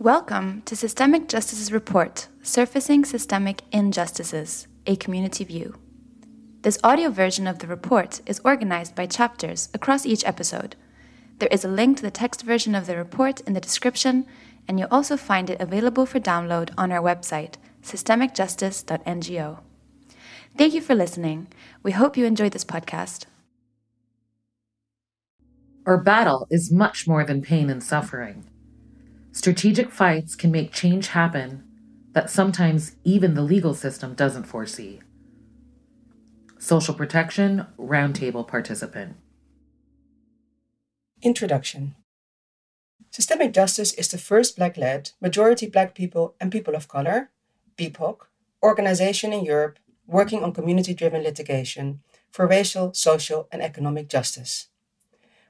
Welcome to Systemic Justice's report, Surfacing Systemic Injustices, a Community View. This audio version of the report is organized by chapters across each episode. There is a link to the text version of the report in the description, and you'll also find it available for download on our website, systemicjustice.ngo. Thank you for listening. We hope you enjoyed this podcast. Our battle is much more than pain and suffering. Strategic fights can make change happen that sometimes even the legal system doesn't foresee. Social Protection Roundtable participant. Introduction Systemic Justice is the first Black led, majority Black people and people of color, BIPOC, organization in Europe working on community driven litigation for racial, social, and economic justice.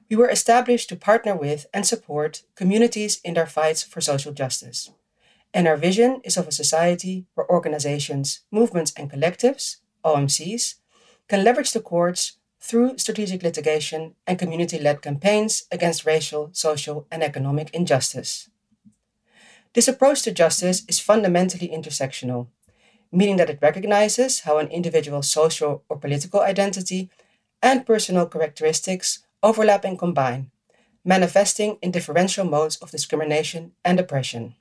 We were established to partner with and support communities in their fights for social justice. And our vision is of a society where organizations, movements, and collectives, OMCs, can leverage the courts through strategic litigation and community led campaigns against racial, social, and economic injustice. This approach to justice is fundamentally intersectional, meaning that it recognizes how an individual's social or political identity and personal characteristics overlap and combine, manifesting in differential modes of discrimination and oppression.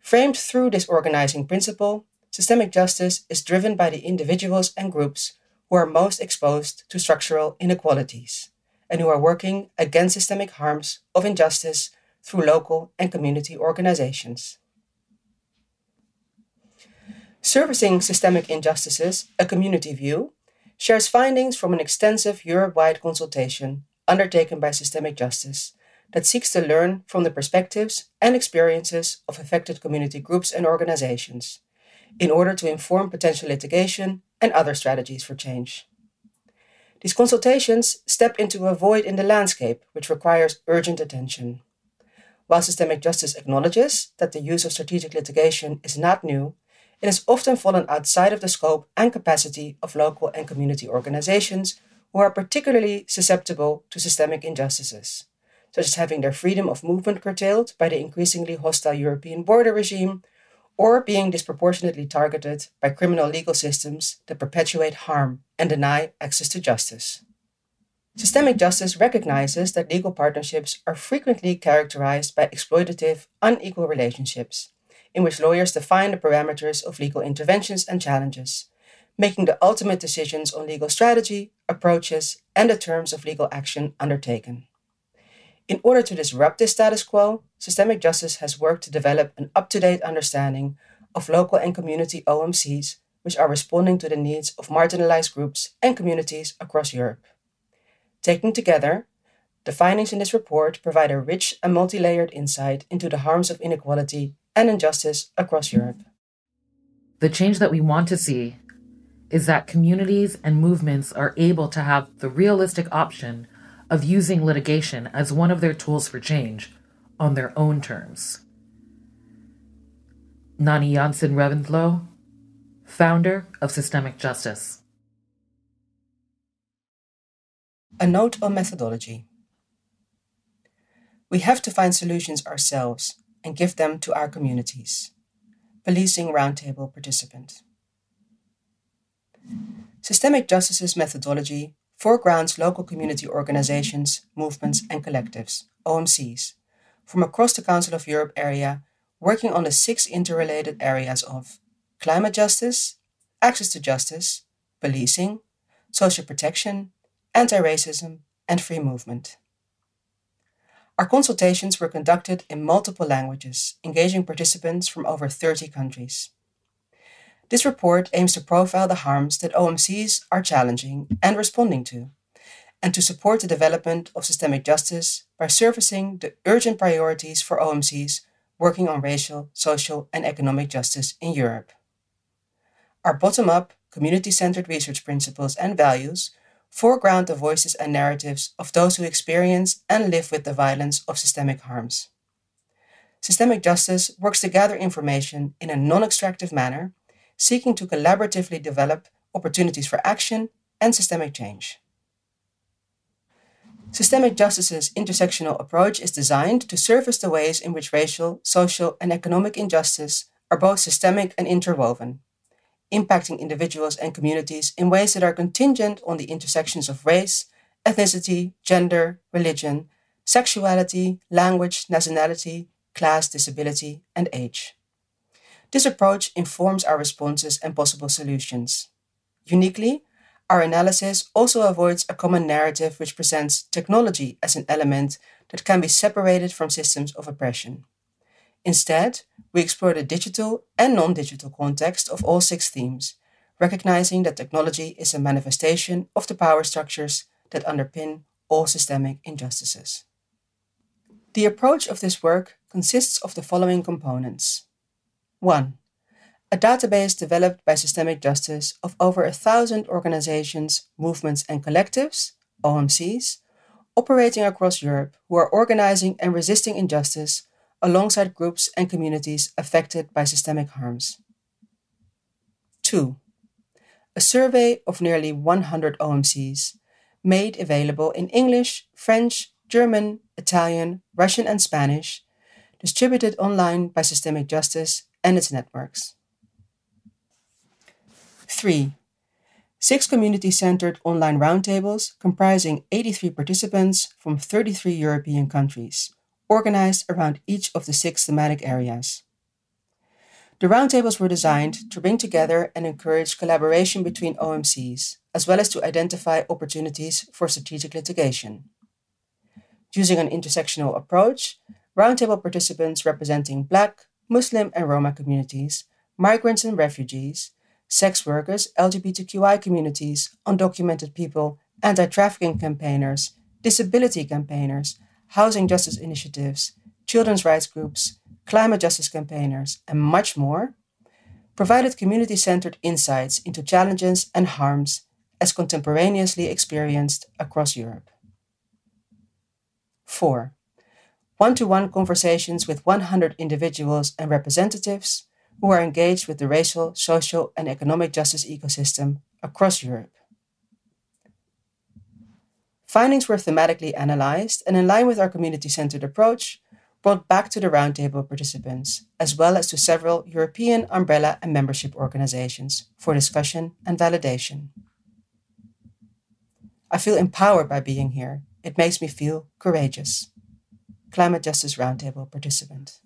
Framed through this organizing principle, systemic justice is driven by the individuals and groups who are most exposed to structural inequalities and who are working against systemic harms of injustice through local and community organizations. Surfacing Systemic Injustices, a community view, shares findings from an extensive Europe wide consultation undertaken by Systemic Justice that seeks to learn from the perspectives and experiences of affected community groups and organizations in order to inform potential litigation and other strategies for change. These consultations step into a void in the landscape which requires urgent attention. While systemic justice acknowledges that the use of strategic litigation is not new it has often fallen outside of the scope and capacity of local and community organizations who are particularly susceptible to systemic injustices, such as having their freedom of movement curtailed by the increasingly hostile European border regime or being disproportionately targeted by criminal legal systems that perpetuate harm and deny access to justice. Systemic justice recognizes that legal partnerships are frequently characterized by exploitative, unequal relationships in which lawyers define the parameters of legal interventions and challenges, making the ultimate decisions on legal strategy, approaches, and the terms of legal action undertaken. In order to disrupt this status quo, systemic justice has worked to develop an up to date understanding of local and community OMCs, which are responding to the needs of marginalized groups and communities across Europe. Taken together, the findings in this report provide a rich and multi layered insight into the harms of inequality and injustice across Europe. The change that we want to see is that communities and movements are able to have the realistic option of using litigation as one of their tools for change on their own terms. Nani Jansen Reventlow, founder of Systemic Justice. A note on methodology. We have to find solutions ourselves and give them to our communities. Policing Roundtable participant. Systemic Justice's methodology foregrounds local community organizations, movements, and collectives, OMCs, from across the Council of Europe area working on the six interrelated areas of climate justice, access to justice, policing, social protection, anti racism, and free movement. Our consultations were conducted in multiple languages, engaging participants from over 30 countries. This report aims to profile the harms that OMCs are challenging and responding to, and to support the development of systemic justice by surfacing the urgent priorities for OMCs working on racial, social, and economic justice in Europe. Our bottom up, community centered research principles and values foreground the voices and narratives of those who experience and live with the violence of systemic harms. Systemic justice works to gather information in a non extractive manner, seeking to collaboratively develop opportunities for action and systemic change. Systemic Justice's intersectional approach is designed to surface the ways in which racial, social, and economic injustice are both systemic and interwoven, impacting individuals and communities in ways that are contingent on the intersections of race, ethnicity, gender, religion, sexuality, language, nationality, class, disability, and age. This approach informs our responses and possible solutions. Uniquely, our analysis also avoids a common narrative which presents technology as an element that can be separated from systems of oppression. Instead, we explore the digital and non digital context of all six themes, recognizing that technology is a manifestation of the power structures that underpin all systemic injustices. The approach of this work consists of the following components 1 a database developed by Systemic Justice of over a thousand organizations, movements, and collectives, OMCs, operating across Europe who are organizing and resisting injustice alongside groups and communities affected by systemic harms. 2. A survey of nearly 100 OMCs made available in English, French, German, Italian, Russian, and Spanish, distributed online by Systemic Justice and its networks. 3. Six community centered online roundtables comprising 83 participants from 33 European countries, organized around each of the six thematic areas. The roundtables were designed to bring together and encourage collaboration between OMCs, as well as to identify opportunities for strategic litigation. Using an intersectional approach, roundtable participants representing Black, Muslim, and Roma communities, migrants and refugees, sex workers, LGBTQI communities, undocumented people, anti trafficking campaigners, disability campaigners, housing justice initiatives, children's rights groups, climate justice campaigners, and much more, provided community centered insights into challenges and harms as contemporaneously experienced across Europe. 4. One to one conversations with 100 individuals and representatives who are engaged with the racial, social, and economic justice ecosystem across Europe. Findings were thematically analyzed and, in line with our community centered approach, brought back to the roundtable participants, as well as to several European umbrella and membership organizations for discussion and validation. I feel empowered by being here. It makes me feel courageous. Climate Justice Roundtable participant.